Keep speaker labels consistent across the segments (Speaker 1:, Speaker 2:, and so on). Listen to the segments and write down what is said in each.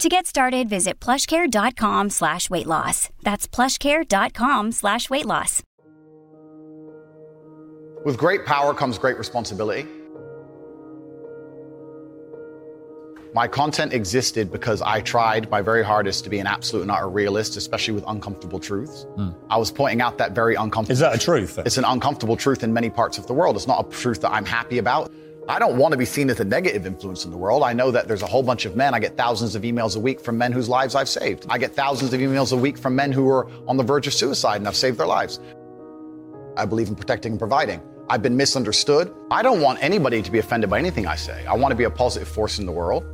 Speaker 1: To get started, visit plushcare.com slash weight loss. That's plushcare.com slash weight loss.
Speaker 2: With great power comes great responsibility. My content existed because I tried my very hardest to be an absolute not a realist, especially with uncomfortable truths. Hmm. I was pointing out that very uncomfortable.
Speaker 3: Is that a truth?
Speaker 2: It's an uncomfortable truth in many parts of the world. It's not a truth that I'm happy about. I don't want to be seen as a negative influence in the world. I know that there's a whole bunch of men. I get thousands of emails a week from men whose lives I've saved. I get thousands of emails a week from men who are on the verge of suicide and I've saved their lives. I believe in protecting and providing. I've been misunderstood. I don't want anybody to be offended by anything I say. I want to be a positive force in the world.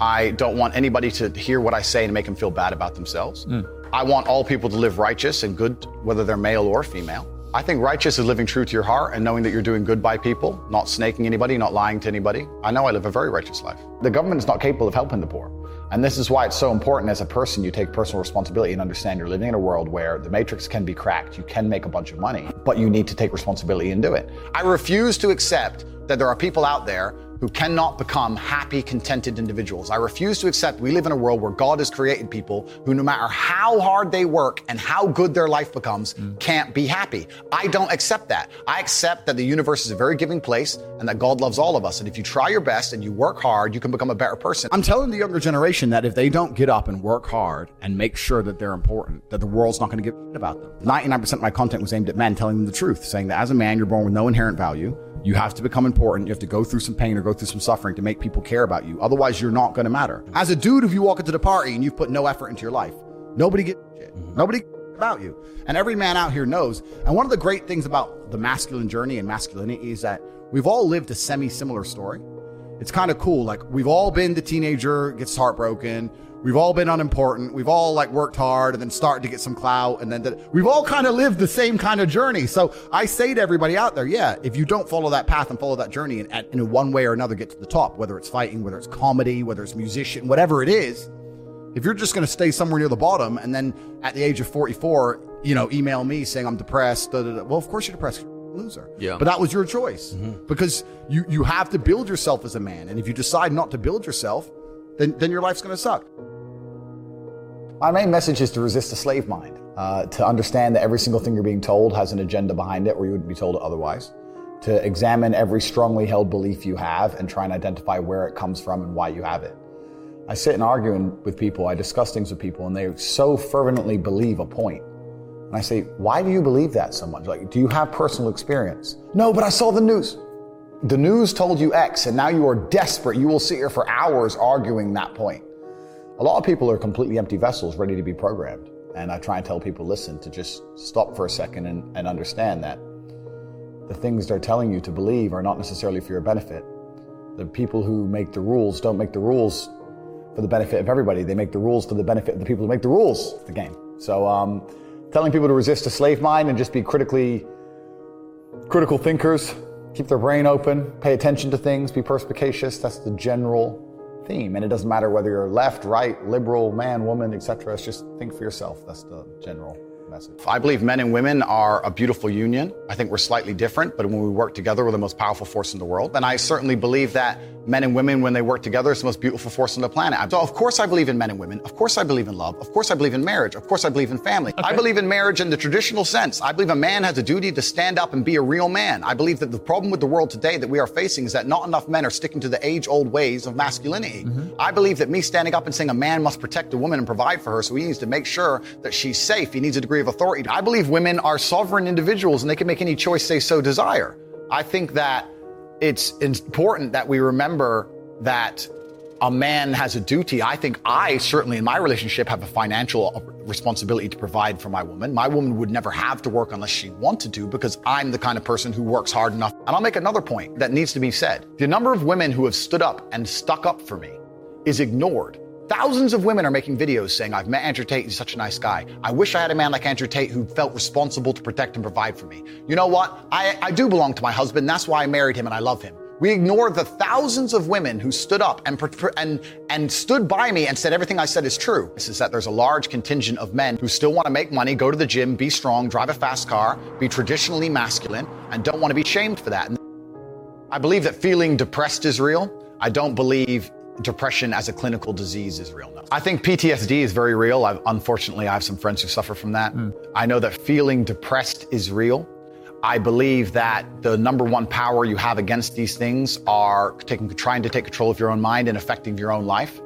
Speaker 2: I don't want anybody to hear what I say and make them feel bad about themselves. Hmm. I want all people to live righteous and good, whether they're male or female. I think righteous is living true to your heart and knowing that you're doing good by people, not snaking anybody, not lying to anybody. I know I live a very righteous life. The government is not capable of helping the poor. And this is why it's so important as a person you take personal responsibility and understand you're living in a world where the matrix can be cracked. You can make a bunch of money, but you need to take responsibility and do it. I refuse to accept that there are people out there who cannot become happy, contented individuals. I refuse to accept we live in a world where God has created people who, no matter how hard they work and how good their life becomes, mm. can't be happy. I don't accept that. I accept that the universe is a very giving place and that God loves all of us. And if you try your best and you work hard, you can become a better person.
Speaker 4: I'm telling the younger generation that if they don't get up and work hard and make sure that they're important, that the world's not going to give about them. 99% of my content was aimed at men telling them the truth, saying that as a man, you're born with no inherent value. You have to become important. You have to go through some pain or go through some suffering to make people care about you. Otherwise, you're not going to matter. As a dude, if you walk into the party and you've put no effort into your life, nobody gives a shit. Mm-hmm. Nobody cares about you. And every man out here knows. And one of the great things about the masculine journey and masculinity is that we've all lived a semi similar story. It's kind of cool. Like we've all been the teenager, gets heartbroken. We've all been unimportant. We've all like worked hard and then started to get some clout. And then the, we've all kind of lived the same kind of journey. So I say to everybody out there, yeah, if you don't follow that path and follow that journey and, and in one way or another get to the top, whether it's fighting, whether it's comedy, whether it's musician, whatever it is, if you're just going to stay somewhere near the bottom and then at the age of 44, you know, email me saying I'm depressed, da, da, da, well, of course you're depressed. You're a Loser.
Speaker 5: Yeah.
Speaker 4: But that was your choice mm-hmm. because you, you have to build yourself as a man. And if you decide not to build yourself, then, then your life's going to suck.
Speaker 2: My main message is to resist the slave mind, uh, to understand that every single thing you're being told has an agenda behind it, or you wouldn't be told it otherwise. to examine every strongly held belief you have and try and identify where it comes from and why you have it. I sit and argue with people, I discuss things with people, and they so fervently believe a point. And I say, why do you believe that so much? Like, do you have personal experience? No, but I saw the news. The news told you X, and now you are desperate. You will sit here for hours arguing that point. A lot of people are completely empty vessels ready to be programmed. And I try and tell people, listen, to just stop for a second and, and understand that the things they're telling you to believe are not necessarily for your benefit. The people who make the rules don't make the rules for the benefit of everybody. They make the rules for the benefit of the people who make the rules the game. So, um, telling people to resist a slave mind and just be critically, critical thinkers, keep their brain open, pay attention to things, be perspicacious. That's the general theme. And it doesn't matter whether you're left, right, liberal, man, woman, etc. It's just think for yourself. That's the general message. I believe men and women are a beautiful union. I think we're slightly different, but when we work together, we're the most powerful force in the world. And I certainly believe that men and women, when they work together, is the most beautiful force on the planet. So, of course, I believe in men and women. Of course, I believe in love. Of course, I believe in marriage. Of course, I believe in family. Okay. I believe in marriage in the traditional sense. I believe a man has a duty to stand up and be a real man. I believe that the problem with the world today that we are facing is that not enough men are sticking to the age old ways of masculinity. Mm-hmm. I believe that me standing up and saying a man must protect a woman and provide for her, so he needs to make sure that she's safe. He needs a degree of authority. I believe women are sovereign individuals and they can make any choice they so desire. I think that it's important that we remember that a man has a duty. I think I certainly in my relationship have a financial responsibility to provide for my woman. My woman would never have to work unless she wanted to because I'm the kind of person who works hard enough. And I'll make another point that needs to be said. The number of women who have stood up and stuck up for me is ignored. Thousands of women are making videos saying, I've met Andrew Tate, he's such a nice guy. I wish I had a man like Andrew Tate who felt responsible to protect and provide for me. You know what? I, I do belong to my husband. That's why I married him and I love him. We ignore the thousands of women who stood up and, and, and stood by me and said everything I said is true. This is that there's a large contingent of men who still want to make money, go to the gym, be strong, drive a fast car, be traditionally masculine, and don't want to be shamed for that. I believe that feeling depressed is real. I don't believe depression as a clinical disease is real. No. I think PTSD is very real. I've, unfortunately, I have some friends who suffer from that. Mm. I know that feeling depressed is real. I believe that the number one power you have against these things are taking, trying to take control of your own mind and affecting your own life.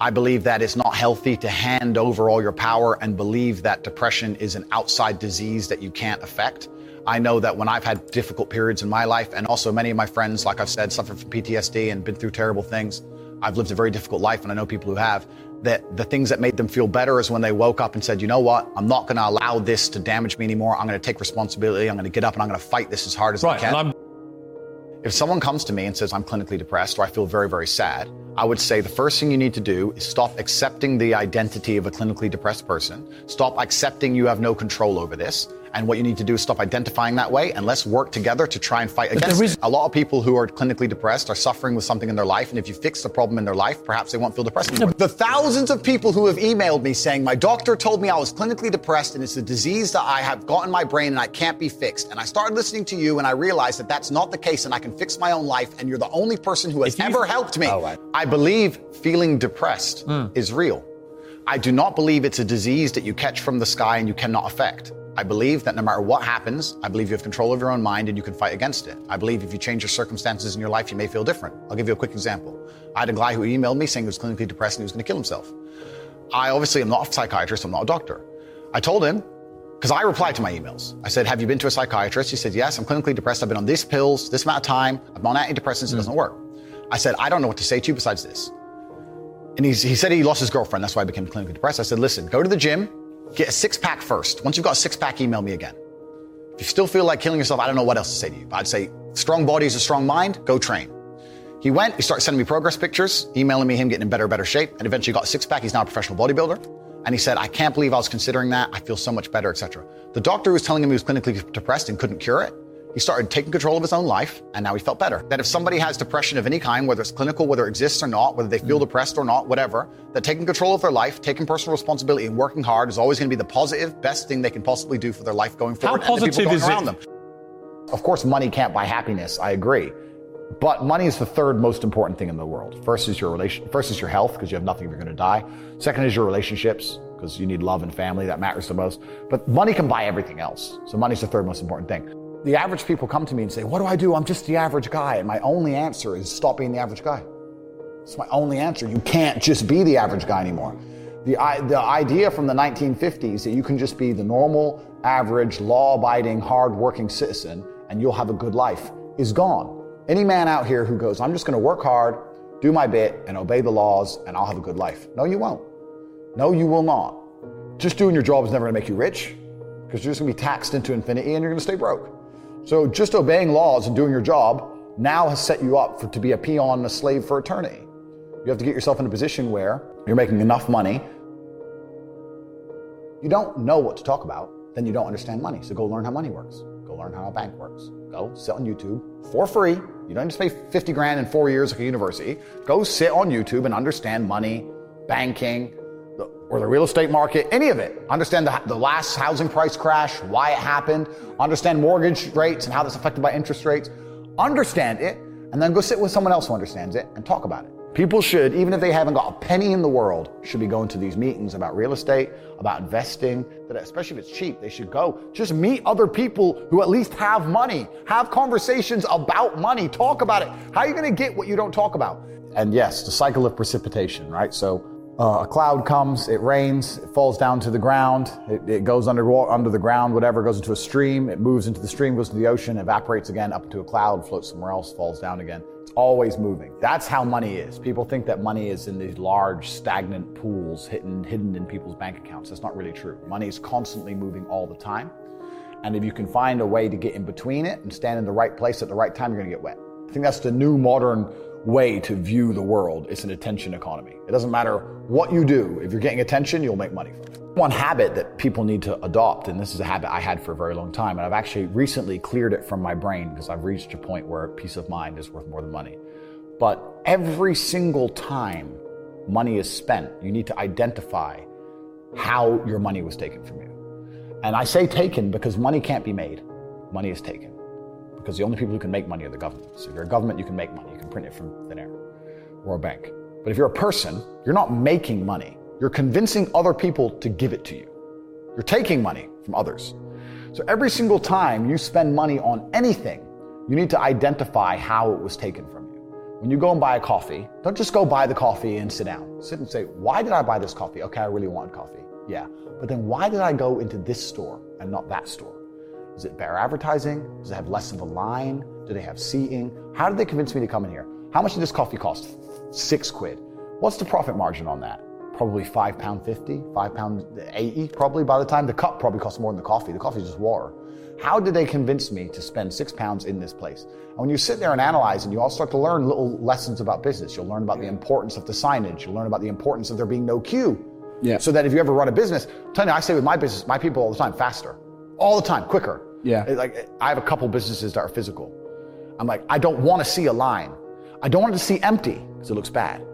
Speaker 2: I believe that it's not healthy to hand over all your power and believe that depression is an outside disease that you can't affect. I know that when I've had difficult periods in my life, and also many of my friends, like I've said, suffered from PTSD and been through terrible things, I've lived a very difficult life, and I know people who have, that the things that made them feel better is when they woke up and said, you know what, I'm not going to allow this to damage me anymore. I'm going to take responsibility. I'm going to get up and I'm going to fight this as hard as right, I can. If someone comes to me and says, I'm clinically depressed or I feel very, very sad, I would say the first thing you need to do is stop accepting the identity of a clinically depressed person. Stop accepting you have no control over this. And what you need to do is stop identifying that way and let's work together to try and fight but against is- it. A lot of people who are clinically depressed are suffering with something in their life. And if you fix the problem in their life, perhaps they won't feel depressed anymore. the thousands of people who have emailed me saying, my doctor told me I was clinically depressed and it's a disease that I have got in my brain and I can't be fixed. And I started listening to you and I realized that that's not the case and I can fix my own life. And you're the only person who has ever helped me. Oh, I believe feeling depressed mm. is real. I do not believe it's a disease that you catch from the sky and you cannot affect. I believe that no matter what happens, I believe you have control of your own mind and you can fight against it. I believe if you change your circumstances in your life, you may feel different. I'll give you a quick example. I had a guy who emailed me saying he was clinically depressed and he was going to kill himself. I obviously am not a psychiatrist, I'm not a doctor. I told him, because I replied to my emails. I said, Have you been to a psychiatrist? He said, Yes, I'm clinically depressed. I've been on these pills, this amount of time. I'm on antidepressants, it doesn't work. I said, I don't know what to say to you besides this. And he said he lost his girlfriend. That's why I became clinically depressed. I said, Listen, go to the gym, get a six pack first. Once you've got a six pack, email me again. If you still feel like killing yourself, I don't know what else to say to you. I'd say strong body is a strong mind, go train. He went, he started sending me progress pictures, emailing me him getting in better, better shape, and eventually got a six pack. He's now a professional bodybuilder. And he said, I can't believe I was considering that. I feel so much better, etc. The doctor was telling him he was clinically depressed and couldn't cure it. He started taking control of his own life, and now he felt better. That if somebody has depression of any kind, whether it's clinical, whether it exists or not, whether they feel mm. depressed or not, whatever, that taking control of their life, taking personal responsibility, and working hard is always going to be the positive, best thing they can possibly do for their life going forward.
Speaker 3: How positive is it? Them.
Speaker 2: Of course, money can't buy happiness. I agree. But money is the third most important thing in the world. First is your relation. First is your health because you have nothing if you're going to die. Second is your relationships because you need love and family. That matters the most. But money can buy everything else. So money's the third most important thing. The average people come to me and say, What do I do? I'm just the average guy. And my only answer is stop being the average guy. It's my only answer. You can't just be the average guy anymore. The, the idea from the 1950s that you can just be the normal, average, law abiding, hard working citizen and you'll have a good life is gone. Any man out here who goes, I'm just going to work hard, do my bit, and obey the laws, and I'll have a good life. No, you won't. No, you will not. Just doing your job is never going to make you rich because you're just going to be taxed into infinity and you're going to stay broke. So just obeying laws and doing your job now has set you up for, to be a peon a slave for eternity. You have to get yourself in a position where you're making enough money. You don't know what to talk about, then you don't understand money. So go learn how money works. Go learn how a bank works. Go sit on YouTube for free. You don't just pay 50 grand in four years at a university. Go sit on YouTube and understand money, banking, or the real estate market, any of it. Understand the, the last housing price crash, why it happened, understand mortgage rates and how that's affected by interest rates. Understand it, and then go sit with someone else who understands it and talk about it. People should, even if they haven't got a penny in the world, should be going to these meetings about real estate, about investing, that especially if it's cheap, they should go. Just meet other people who at least have money. Have conversations about money. Talk about it. How are you going to get what you don't talk about? And yes, the cycle of precipitation, right? So uh, a cloud comes, it rains, it falls down to the ground, it, it goes under, under the ground, whatever, goes into a stream, it moves into the stream, goes to the ocean, evaporates again, up to a cloud, floats somewhere else, falls down again. It's always moving. That's how money is. People think that money is in these large, stagnant pools hidden, hidden in people's bank accounts. That's not really true. Money is constantly moving all the time. And if you can find a way to get in between it and stand in the right place at the right time, you're going to get wet. I think that's the new modern way to view the world. It's an attention economy. It doesn't matter what you do. If you're getting attention, you'll make money. One habit that people need to adopt, and this is a habit I had for a very long time, and I've actually recently cleared it from my brain because I've reached a point where peace of mind is worth more than money. But every single time money is spent, you need to identify how your money was taken from you. And I say taken because money can't be made. Money is taken because the only people who can make money are the government. So if you're a government, you can make money. You can print it from thin air or a bank. But if you're a person, you're not making money. You're convincing other people to give it to you. You're taking money from others. So every single time you spend money on anything, you need to identify how it was taken from you. When you go and buy a coffee, don't just go buy the coffee and sit down. Sit and say, why did I buy this coffee? Okay, I really wanted coffee. Yeah. But then why did I go into this store and not that store? Is it better advertising? Does it have less of a line? Do they have seating? How did they convince me to come in here? How much did this coffee cost? Six quid. What's the profit margin on that? Probably five pound fifty, five pound eighty. Probably by the time the cup probably costs more than the coffee. The coffee is just water. How did they convince me to spend six pounds in this place? And when you sit there and analyze, and you all start to learn little lessons about business, you'll learn about the importance of the signage. You'll learn about the importance of there being no queue.
Speaker 4: Yeah.
Speaker 2: So that if you ever run a business, I'm telling you, I say with my business, my people all the time, faster, all the time, quicker.
Speaker 4: Yeah.
Speaker 2: Like I have a couple businesses that are physical. I'm like, I don't want to see a line. I don't want it to see empty because it looks bad.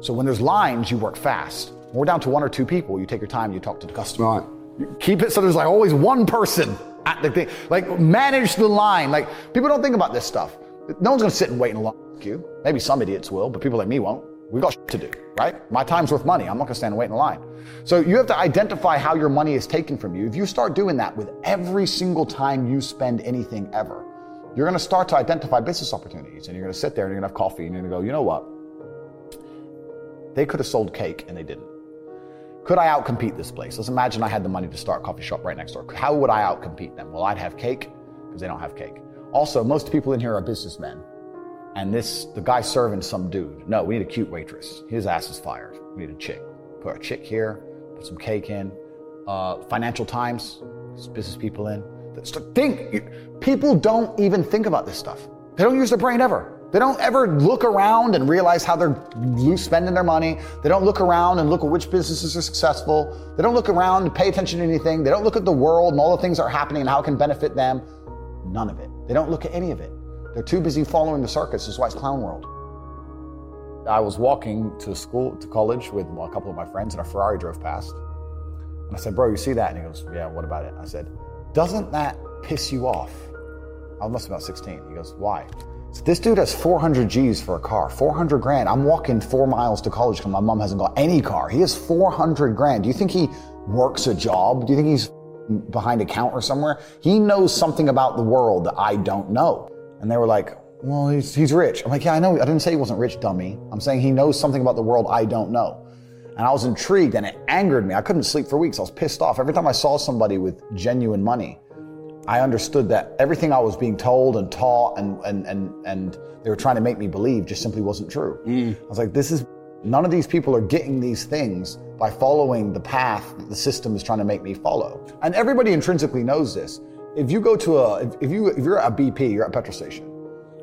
Speaker 2: So when there's lines, you work fast. When we're down to one or two people, you take your time, you talk to the customer.
Speaker 4: Right.
Speaker 2: You keep it so there's like always one person at the thing. Like manage the line. Like people don't think about this stuff. No one's gonna sit and wait in a long queue. Maybe some idiots will, but people like me won't. We got to do, right? My time's worth money. I'm not gonna stand and wait in line. So you have to identify how your money is taken from you. If you start doing that with every single time you spend anything ever, you're gonna start to identify business opportunities and you're gonna sit there and you're gonna have coffee and you're gonna go, you know what? They could have sold cake and they didn't. Could I outcompete this place? Let's imagine I had the money to start a coffee shop right next door. How would I outcompete them? Well, I'd have cake because they don't have cake. Also, most people in here are businessmen. And this, the guy serving some dude. No, we need a cute waitress. His ass is fired. We need a chick. Put a chick here, put some cake in. Uh, Financial Times, business people in. Think, people don't even think about this stuff. They don't use their brain ever. They don't ever look around and realize how they're spending their money. They don't look around and look at which businesses are successful. They don't look around and pay attention to anything. They don't look at the world and all the things that are happening and how it can benefit them. None of it. They don't look at any of it. They're too busy following the circus. This why it's clown world. I was walking to school, to college with a couple of my friends, and a Ferrari drove past. And I said, Bro, you see that? And he goes, Yeah, what about it? I said, Doesn't that piss you off? I must be about 16. He goes, Why? So this dude has 400 G's for a car, 400 grand. I'm walking four miles to college because my mom hasn't got any car. He has 400 grand. Do you think he works a job? Do you think he's behind a counter somewhere. He knows something about the world that I don't know. And they were like, well, he's, he's rich. I'm like, yeah, I know. I didn't say he wasn't rich, dummy. I'm saying he knows something about the world I don't know. And I was intrigued and it angered me. I couldn't sleep for weeks. I was pissed off. Every time I saw somebody with genuine money, I understood that everything I was being told and taught and, and, and, and they were trying to make me believe just simply wasn't true. Mm. I was like, this is, none of these people are getting these things by following the path that the system is trying to make me follow. And everybody intrinsically knows this. If you go to a, if, if you, if you're at a BP, you're at a petrol station,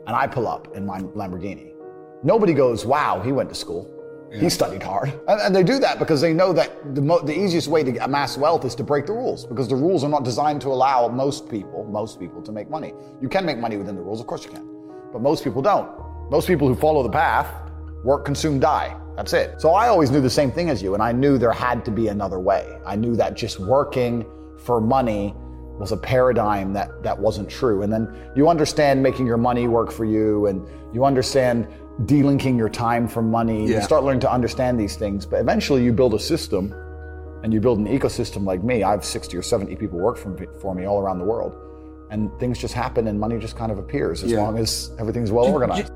Speaker 2: and I pull up in my Lamborghini, nobody goes, wow, he went to school. He studied hard. And, and they do that because they know that the, mo- the easiest way to amass wealth is to break the rules because the rules are not designed to allow most people, most people to make money. You can make money within the rules, of course you can. But most people don't. Most people who follow the path work, consume, die. That's it. So I always knew the same thing as you, and I knew there had to be another way. I knew that just working for money was a paradigm that, that wasn't true. And then you understand making your money work for you, and you understand delinking your time from money.
Speaker 3: Yeah.
Speaker 2: You start learning to understand these things, but eventually you build a system and you build an ecosystem like me. I have 60 or 70 people work for me, for me all around the world. And things just happen and money just kind of appears as
Speaker 3: Yeah.
Speaker 2: long as everything's well organized.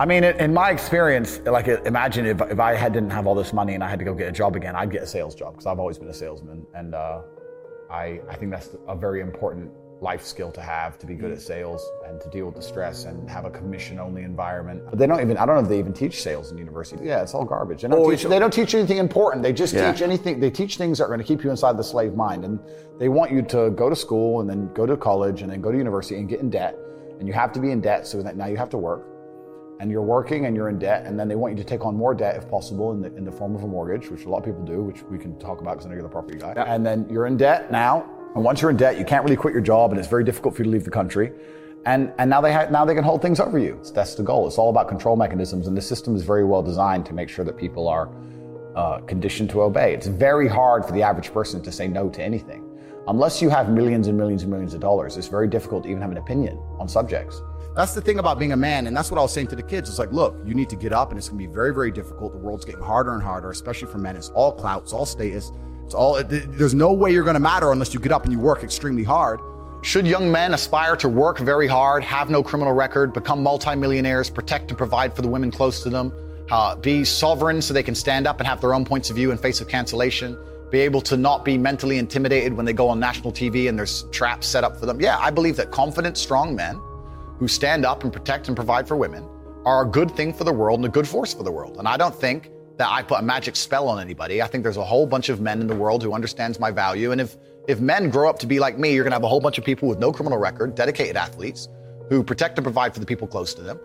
Speaker 2: I mean, in in my experience, like imagine if, if I had, didn't have all this money and I had to go get a job again, I'd get a sales job because I've always been a salesman. And uh, I, I think that's a very important life skill to have to be good at mm. sales and to deal with the stress and have a commission only environment. But they don't even, I don't know if they even teach sales in university. Yeah, it's all garbage. They don't,
Speaker 3: Oh,
Speaker 2: teach, they don't teach anything important. They just
Speaker 3: Yeah.
Speaker 2: teach anything, they teach things that are going to keep you inside the slave mind. And they want you to go to school and then go to college and then go to university and get in debt. And you have to be in debt so that now you have to work and you're working and you're in debt, and then they want you to take on more debt if possible in the, in the form of a mortgage, which a lot of people do, which we can talk about because I know you're the property guy. And then you're in debt now, and once you're in debt, you can't really quit your job, and it's very difficult for you to leave the country. And, and now they ha- now they can hold things over you. That's the goal. It's all about control mechanisms, and the system is very well designed to make sure that people are uh, conditioned to obey. It's very hard for the average person to say no to anything. Unless you have millions and millions and millions of dollars, it's very difficult to even have an opinion on subjects.
Speaker 4: That's the thing about being a man, and that's what I was saying to the kids. It's like, look, you need to get up, and it's going to be very, very difficult. The world's getting harder and harder, especially for men. It's all clout, it's all status, it's all. There's no way you're going to matter unless you get up and you work extremely hard.
Speaker 2: Should young men aspire to work very hard, have no criminal record, become multimillionaires, protect and provide for the women close to them, uh, be sovereign so they can stand up and have their own points of view in face of cancellation, be able to not be mentally intimidated when they go on national TV and there's traps set up for them? Yeah, I believe that confident, strong men who stand up and protect and provide for women are a good thing for the world and a good force for the world. And I don't think that I put a magic spell on anybody. I think there's a whole bunch of men in the world who understands my value. And if if men grow up to be like me, you're gonna have a whole bunch of people with no criminal record, dedicated athletes, who protect and provide for the people close to them,